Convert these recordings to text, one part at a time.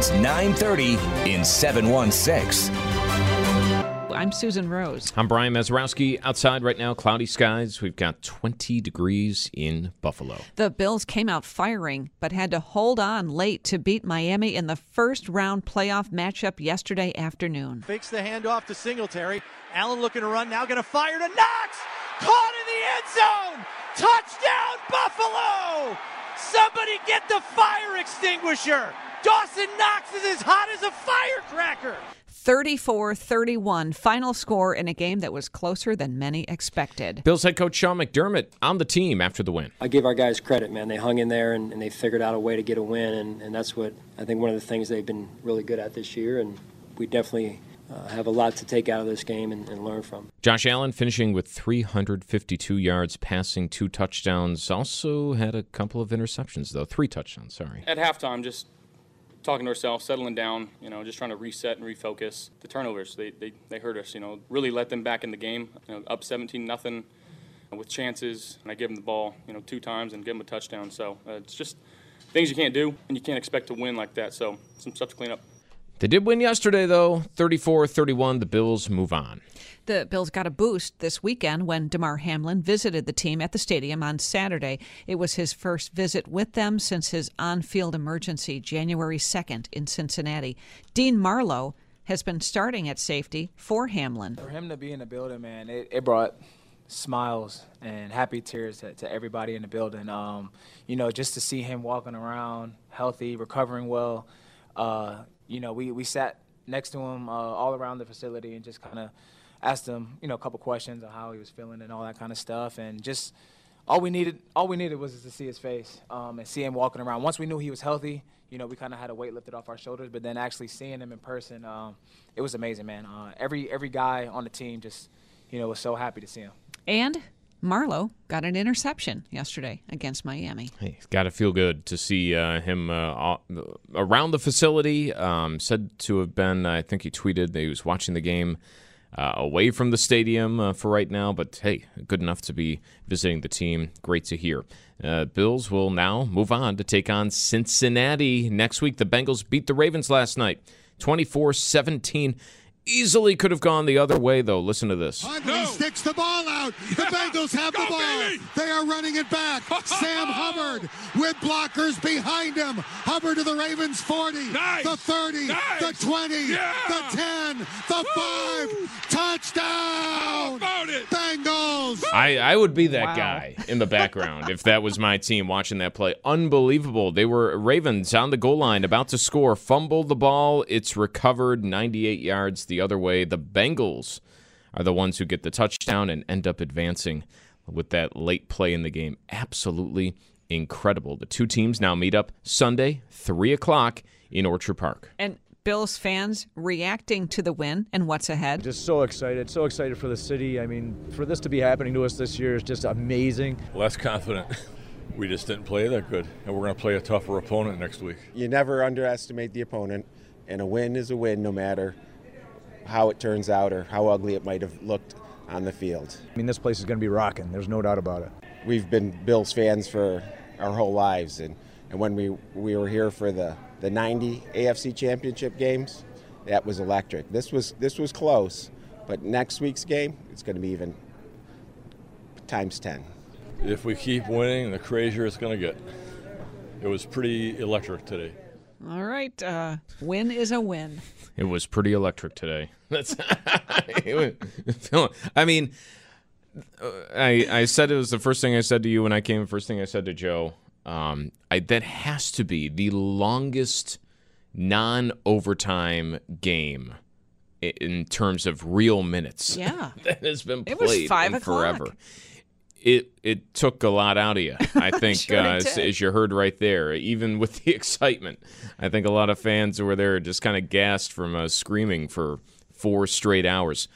It's 9:30 in 716. I'm Susan Rose. I'm Brian Mazurowski. Outside right now, cloudy skies. We've got 20 degrees in Buffalo. The Bills came out firing, but had to hold on late to beat Miami in the first round playoff matchup yesterday afternoon. Fakes the handoff to Singletary. Allen looking to run now, going to fire to Knox. Caught in the end zone. Touchdown, Buffalo! Somebody get the fire extinguisher. Dawson Knox is as hot as a firecracker. 34 31, final score in a game that was closer than many expected. Bills head coach Sean McDermott on the team after the win. I give our guys credit, man. They hung in there and, and they figured out a way to get a win, and, and that's what I think one of the things they've been really good at this year, and we definitely uh, have a lot to take out of this game and, and, learn from. Josh Allen finishing with 352 yards, passing two touchdowns. Also had a couple of interceptions, though. Three touchdowns, sorry. At halftime, just talking to ourselves, settling down, you know, just trying to reset and refocus. The turnovers, they, they, they hurt us, you know, really let them back in the game, you know, up 17 nothing with chances, and I give them the ball, you know, two times and give them a touchdown. So uh, it's just things you can't do, and you can't expect to win like that. So some stuff to clean up. They did win yesterday, though 34 31. The Bills move on. The Bills got a boost this weekend when Damar Hamlin visited the team at the stadium on Saturday. It was his first visit with them since his on field emergency January 2nd in Cincinnati. Dean Marlowe has been starting at safety for Hamlin. For him to be in the building, man, it, it brought smiles and happy tears to, to everybody in the building. Um, you know, just to see him walking around healthy, recovering well. Uh, you know, we, we sat next to him uh, all around the facility and just kind of asked him, you know, a couple questions on how he was feeling and all that kind of stuff, and just all we needed, all we needed was to see his face um, and see him walking around. Once we knew he was healthy, you know, we kind of had a weight lifted off our shoulders. But then actually seeing him in person, um, it was amazing, man. Uh, every every guy on the team just, you know, was so happy to see him. And Marlowe got an interception yesterday against Miami. Hey, it's got to feel good to see uh, him uh, around the facility. Um, said to have been, I think he tweeted that he was watching the game uh, away from the stadium uh, for right now, but hey, good enough to be visiting the team. Great to hear. Uh, Bills will now move on to take on Cincinnati next week. The Bengals beat the Ravens last night 24 17 easily could have gone the other way, though. Listen to this. no. sticks the ball out. The Bengals have Go, the ball. Baby. They are running it back. Sam Hubbard with blockers behind him. Hubbard to the Ravens 40, nice. the 30, nice. the 20, yeah. the 10, the Woo. 5. Touchdown! Bengals! I, I would be that wow. guy in the background if that was my team watching that play. Unbelievable. They were Ravens on the goal line, about to score, fumbled the ball. It's recovered 98 yards the other way. The Bengals are the ones who get the touchdown and end up advancing with that late play in the game. Absolutely incredible. The two teams now meet up Sunday, 3 o'clock in Orchard Park. And Bills fans reacting to the win and what's ahead? Just so excited, so excited for the city. I mean, for this to be happening to us this year is just amazing. Less confident. we just didn't play that good, and we're going to play a tougher opponent next week. You never underestimate the opponent, and a win is a win no matter how it turns out or how ugly it might have looked on the field. I mean, this place is going to be rocking. There's no doubt about it. We've been Bills fans for our whole lives, and, and when we, we were here for the the 90 AFC Championship games, that was electric. This was this was close, but next week's game, it's going to be even times 10. If we keep winning, the crazier it's going to get. It was pretty electric today. All right, uh, win is a win. It was pretty electric today. That's. I mean, I I said it was the first thing I said to you when I came. First thing I said to Joe. Um, I, that has to be the longest non-overtime game in terms of real minutes. Yeah, that has been played it was five in forever. It it took a lot out of you. I think, Sure uh, as, as you heard right there, even with the excitement, I think a lot of fans were there just kind of gassed from uh, screaming for four straight hours.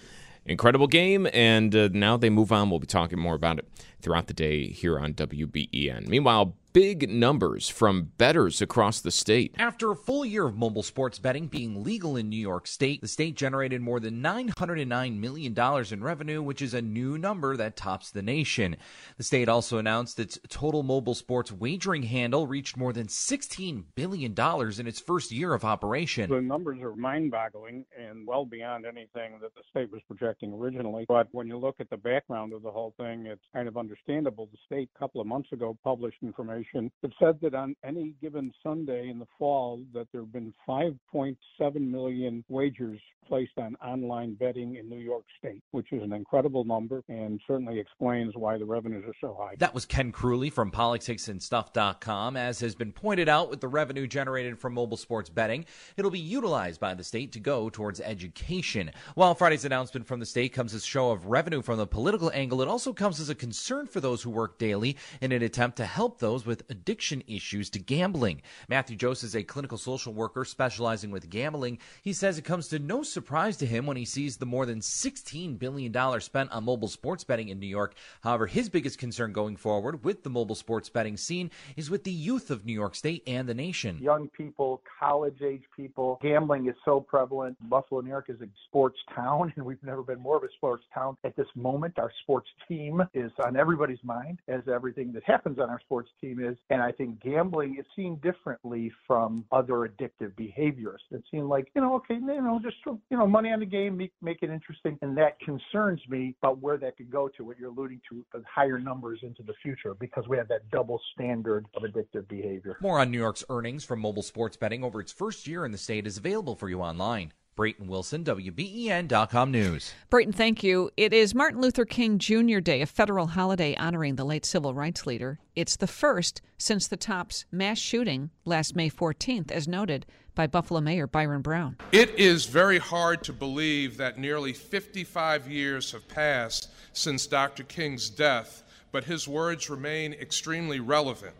Incredible game, and uh, now they move on. We'll be talking more about it throughout the day here on WBEN. Meanwhile, big numbers from bettors across the state. After a full year of mobile sports betting being legal in New York State, the state generated more than $909 million in revenue, which is a new number that tops the nation. The state also announced its total mobile sports wagering handle reached more than $16 billion in its first year of operation. The numbers are mind boggling and well beyond anything that the state was projecting originally. But when you look at the background of the whole thing, it's kind of understandable. The state, a couple of months ago, published information that said that on any given Sunday in the fall, that there have been 5.7 million wagers placed on online betting in New York State, which is an incredible number and certainly explains why the revenues are so high. That was Ken Kruly from politicsandstuff.com. As has been pointed out with the revenue generated from mobile sports betting, it'll be utilized by the state to go towards education. While Friday's announcement from the state comes as a show of revenue from the political angle, it also comes as a concern for those who work daily in an attempt to help those with addiction issues to gambling. Matthew Jose is a clinical social worker specializing with gambling. He says it comes to no surprise to him when he sees the more than $16 billion spent on mobile sports betting in New York. However, his biggest concern going forward with the mobile sports betting scene is with the youth of New York State and the nation. young people, college age people. Gambling is so prevalent. Buffalo, New York is a sports town, and we've never been more of a sports town. At this moment, our sports team is on everybody's mind, as everything that happens on our sports team is. And I think gambling is seen differently from other addictive behaviors. It's seen like, you know, okay, you know, just, you know, money on the game, make, make it interesting. And that concerns me about where that could go to, what you're alluding to, higher numbers into the future, because we have that double standard of addictive behavior. More on New York's earnings from mobile sports betting over its first year in the state is available for you online. Brayton Wilson, WBEN.com News. Brayton, thank you. It is Martin Luther King Jr. Day, a federal holiday honoring the late civil rights leader. It's the first since the Tops mass shooting last May 14th, as noted by Buffalo Mayor Byron Brown. It is very hard to believe that nearly 55 years have passed since Dr. King's death, but his words remain extremely relevant.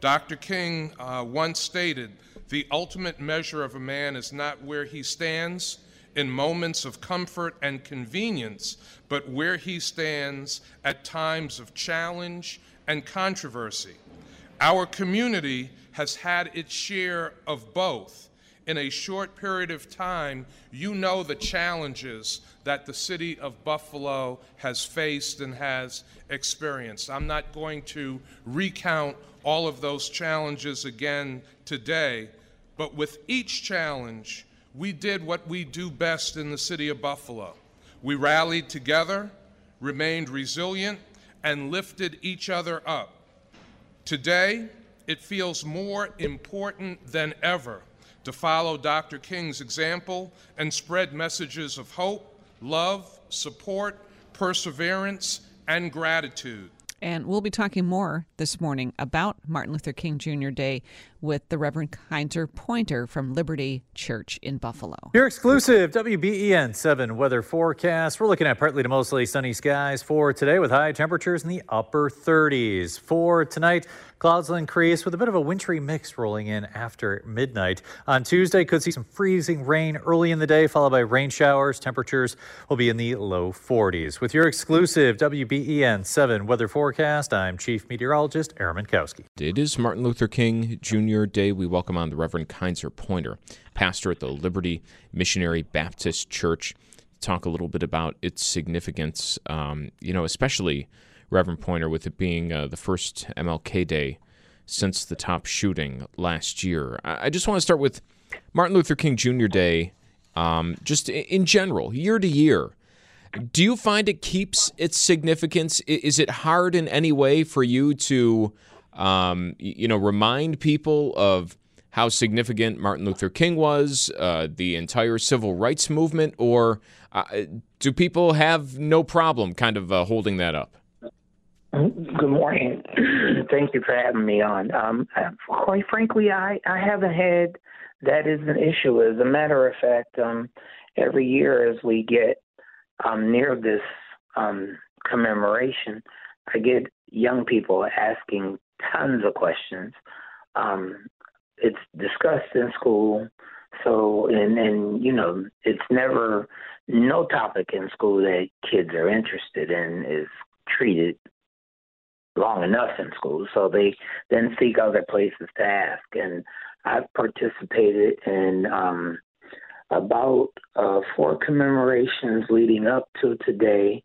Dr. King uh, once stated, The ultimate measure of a man is not where he stands in moments of comfort and convenience, but where he stands at times of challenge and controversy. Our community has had its share of both. In a short period of time, you know the challenges that the city of Buffalo has faced and has experienced. I'm not going to recount all of those challenges again today, but with each challenge, we did what we do best in the city of Buffalo. We rallied together, remained resilient, and lifted each other up. Today, it feels more important than ever to follow Dr. King's example and spread messages of hope, love, support, perseverance, and gratitude. And we'll be talking more this morning about Martin Luther King Jr. Day with the Reverend Kinzer Pointer from Liberty Church in Buffalo. Your exclusive WBEN 7 weather forecast. We're looking at partly to mostly sunny skies for today with high temperatures in the upper 30s. For tonight, clouds will increase with a bit of a wintry mix rolling in after midnight. On Tuesday, could see some freezing rain early in the day, followed by rain showers. Temperatures will be in the low 40s. With your exclusive WBEN 7 weather forecast, I'm Chief Meteorologist Aaron Mentkowski. It is Martin Luther King Jr. Day. We welcome on the Reverend Kinzer Pointer, pastor at the Liberty Missionary Baptist Church, talk a little bit about its significance, um, you know, especially Reverend Pointer, with it being uh, the first MLK Day since the top shooting last year. I, just want to start with Martin Luther King Jr. Day, um, just in general, year to year. Do you find it keeps its significance? Is it hard in any way for you to, um, you know, remind people of how significant Martin Luther King was, uh, the entire civil rights movement, or uh, do people have no problem kind of uh, holding that up? Good morning. Thank you for having me on. Um, quite frankly, I, I haven't had that is an issue. As a matter of fact, um, every year as we get um, near this um, commemoration, I get young people asking tons of questions. Um, it's discussed in school, so and and you know it's never no topic in school that kids are interested in is treated long enough in school. So they then seek other places to ask. And I've participated in um, about uh, four commemorations leading up to today.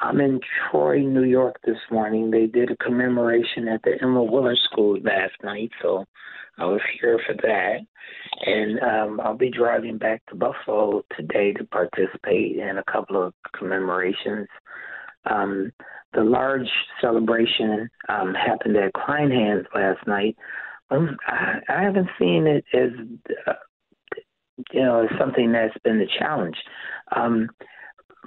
I'm in Troy, New York this morning. They did a commemoration at the Emma Willard School last night, so I was here for that. And um, I'll be driving back to Buffalo today to participate in a couple of commemorations. Um, the large celebration um, happened at Kleinhans last night. Um, I, I haven't seen it as uh, you know as something that's been a challenge. Um,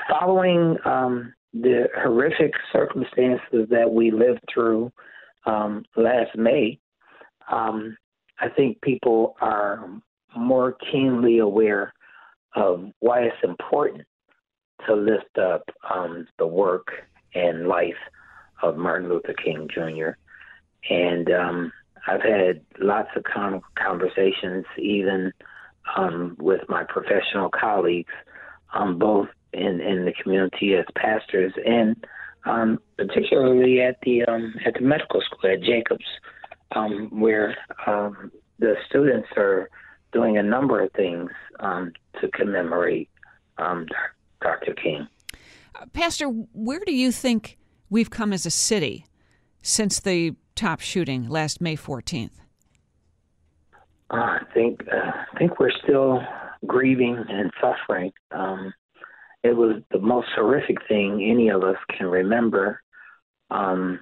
following um, the horrific circumstances that we lived through um, last May, um, I think people are more keenly aware of why it's important to lift up um, the work and life of Martin Luther King Jr. And um, I've had lots of con- conversations, even um, with my professional colleagues, um, both in, in the community as pastors and um, particularly at the um, at the medical school at Jacobs, um, where um, the students are doing a number of things um, to commemorate um, Dr. King. Pastor, where do you think we've come as a city since the top shooting last May 14th? Uh, I think uh, I think we're still grieving and suffering. Um, it was the most horrific thing any of us can remember. Um,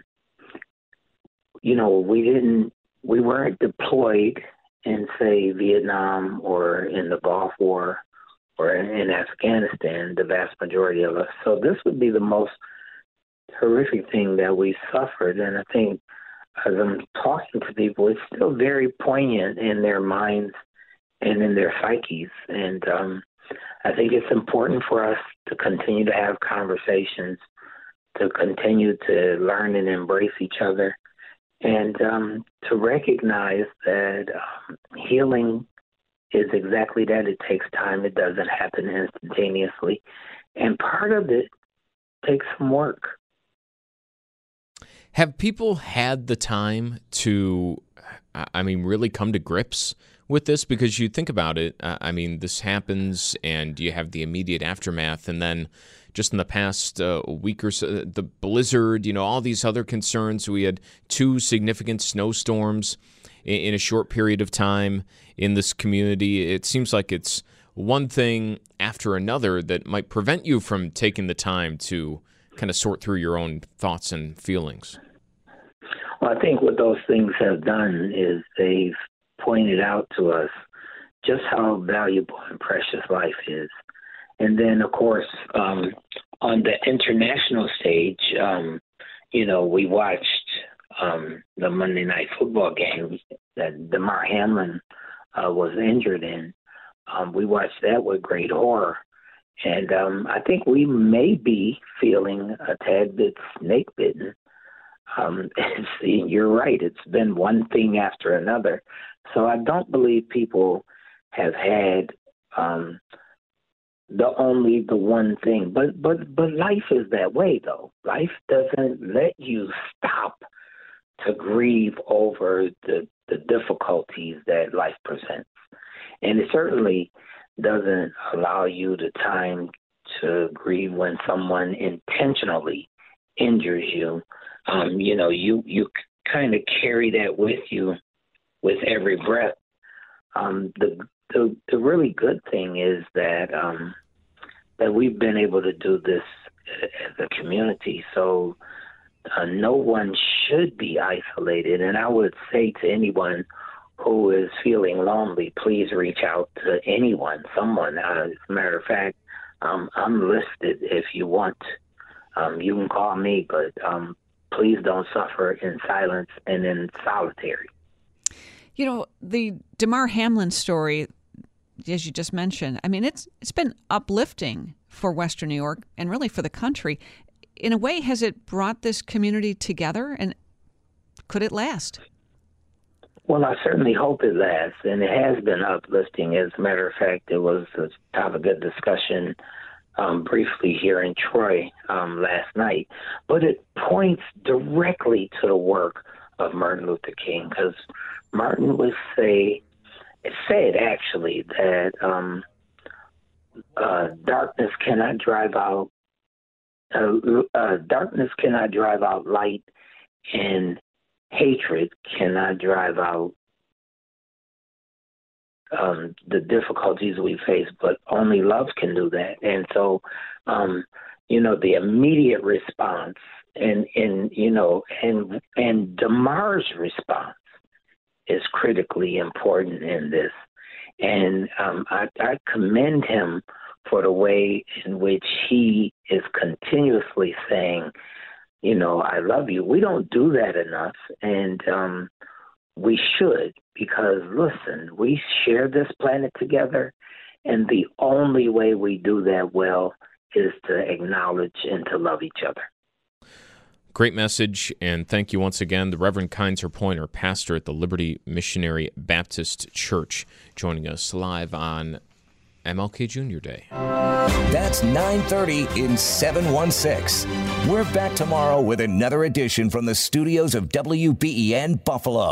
you know, we didn't, we weren't deployed in, say, Vietnam or in the Gulf War or in Afghanistan, the vast majority of us. So this would be the most horrific thing that we suffered. And I think as I'm talking to people, it's still very poignant in their minds and in their psyches. And um, I think it's important for us to continue to have conversations, to continue to learn and embrace each other, and um, to recognize that um, healing is exactly that. It takes time. It doesn't happen instantaneously, and part of it takes some work. Have people had the time to, I mean, really come to grips with this? Because you think about it, I mean, this happens and you have the immediate aftermath, and then just in the past uh, week or so, the blizzard, you know, all these other concerns. We had two significant snowstorms in, in a short period of time in this community. It seems like it's one thing after another that might prevent you from taking the time to kind of sort through your own thoughts and feelings. Well, I think what those things have done is they've pointed out to us just how valuable and precious life is. And then, of course, um, on the international stage, um, you know, we watched um, the Monday night football game that Damar Hamlin uh, was injured in. Um, we watched that with great horror. And um, I think we may be feeling a tad bit snake bitten. Um, you're right. It's been one thing after another. So I don't believe people have had um, the only the one thing. But but but life is that way though. Life doesn't let you stop to grieve over the the difficulties that life presents. And it certainly doesn't allow you the time to grieve when someone intentionally injures you. Um, you know, you you kind of carry that with you with every breath. Um, the, the the really good thing is that um, that we've been able to do this as a community. So uh, no one should be isolated. And I would say to anyone who is feeling lonely, please reach out to anyone, someone. Uh, as a matter of fact, um, I'm listed if you want. Um, you can call me, but um, please don't suffer in silence and in solitary. You know, the Damar Hamlin story, as you just mentioned, I mean, it's it's been uplifting for Western New York and really for the country in a way, has it brought this community together and could it last? Well, I certainly hope it lasts, and it has been uplifting. As a matter of fact, it was a topic of discussion um, briefly here in Troy um, last night. But it points directly to the work of Martin Luther King, because Martin would say, said actually that um, uh, darkness cannot drive out uh, uh, darkness cannot drive out light, and hatred cannot drive out um, the difficulties we face, but only love can do that. And so, um, you know, the immediate response and and you know and and Damar's response is critically important in this. And um, I, I commend him for the way in which he is continuously saying, you know, I love you. We don't do that enough, and um, we should because listen, we share this planet together, and the only way we do that well is to acknowledge and to love each other. Great message, and thank you once again, the Reverend Kinzer Pointer, pastor at the Liberty Missionary Baptist Church, joining us live on MLK Junior Day. That's 9:30 in 716. We're back tomorrow with another edition from the studios of WBEN Buffalo.